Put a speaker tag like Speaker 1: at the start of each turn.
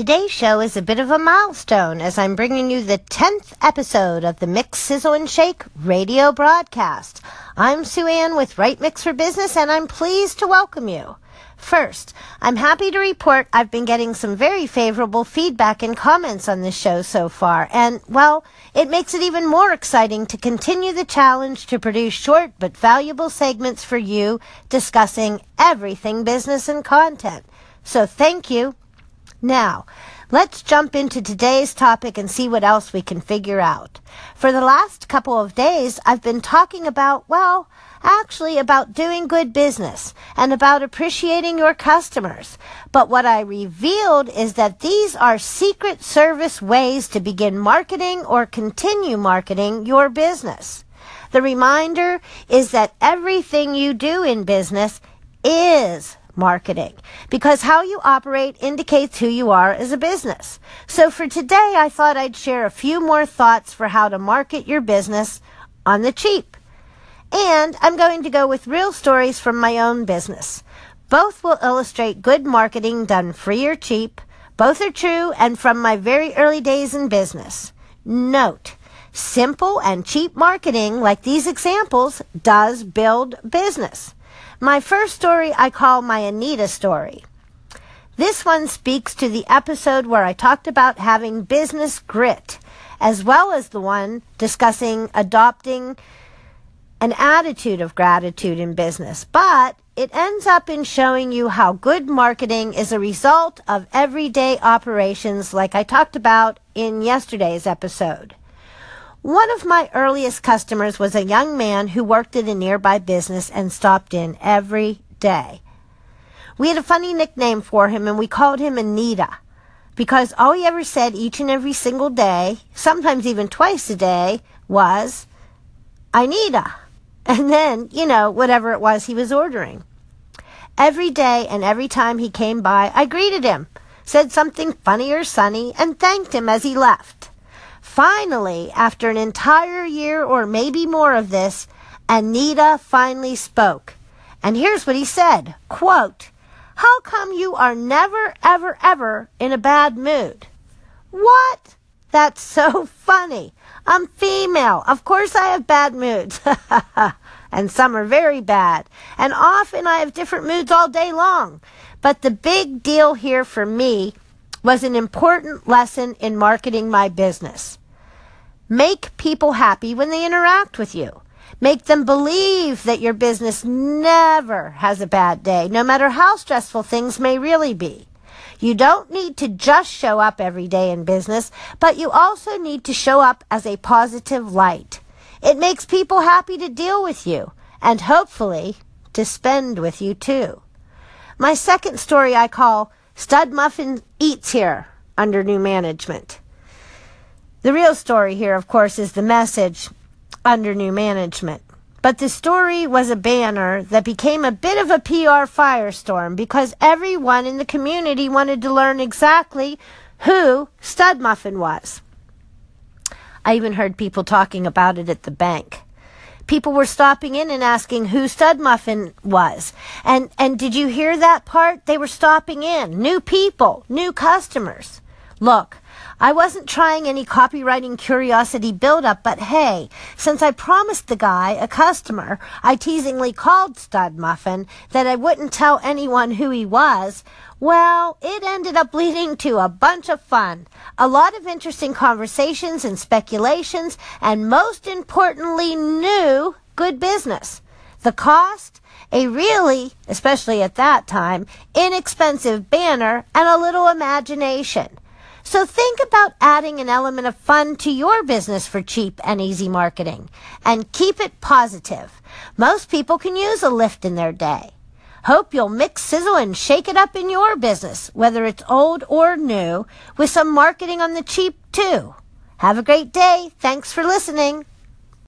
Speaker 1: Today's show is a bit of a milestone as I'm bringing you the 10th episode of the Mix, Sizzle, and Shake radio broadcast. I'm Sue Ann with Right Mix for Business and I'm pleased to welcome you. First, I'm happy to report I've been getting some very favorable feedback and comments on this show so far, and, well, it makes it even more exciting to continue the challenge to produce short but valuable segments for you discussing everything business and content. So thank you. Now, let's jump into today's topic and see what else we can figure out. For the last couple of days, I've been talking about, well, actually about doing good business and about appreciating your customers. But what I revealed is that these are secret service ways to begin marketing or continue marketing your business. The reminder is that everything you do in business is marketing because how you operate indicates who you are as a business. So for today, I thought I'd share a few more thoughts for how to market your business on the cheap. And I'm going to go with real stories from my own business. Both will illustrate good marketing done free or cheap. Both are true and from my very early days in business. Note, simple and cheap marketing like these examples does build business. My first story I call my Anita story. This one speaks to the episode where I talked about having business grit, as well as the one discussing adopting an attitude of gratitude in business, but it ends up in showing you how good marketing is a result of everyday operations like I talked about in yesterday's episode. One of my earliest customers was a young man who worked at a nearby business and stopped in every day. We had a funny nickname for him and we called him Anita because all he ever said each and every single day, sometimes even twice a day, was, Anita and then, you know, whatever it was he was ordering. Every day and every time he came by, I greeted him, said something funny or sunny, and thanked him as he left. Finally, after an entire year or maybe more of this, Anita finally spoke. And here's what he said, quote, How come you are never, ever, ever in a bad mood? What? That's so funny. I'm female. Of course I have bad moods. and some are very bad. And often I have different moods all day long. But the big deal here for me was an important lesson in marketing my business. Make people happy when they interact with you. Make them believe that your business never has a bad day, no matter how stressful things may really be. You don't need to just show up every day in business, but you also need to show up as a positive light. It makes people happy to deal with you and hopefully to spend with you too. My second story I call Stud Muffin Eats Here under new management. The real story here, of course, is the message under new management. But the story was a banner that became a bit of a PR firestorm because everyone in the community wanted to learn exactly who Stud Muffin was. I even heard people talking about it at the bank. People were stopping in and asking who Stud Muffin was. And and did you hear that part? They were stopping in. New people, new customers. Look, I wasn't trying any copywriting curiosity buildup, but hey, since I promised the guy, a customer, I teasingly called Stud Muffin, that I wouldn't tell anyone who he was, well, it ended up leading to a bunch of fun, a lot of interesting conversations and speculations, and most importantly, new good business. The cost? A really, especially at that time, inexpensive banner and a little imagination. So think about adding an element of fun to your business for cheap and easy marketing and keep it positive. Most people can use a lift in their day. Hope you'll mix, sizzle, and shake it up in your business, whether it's old or new, with some marketing on the cheap too. Have a great day. Thanks for listening.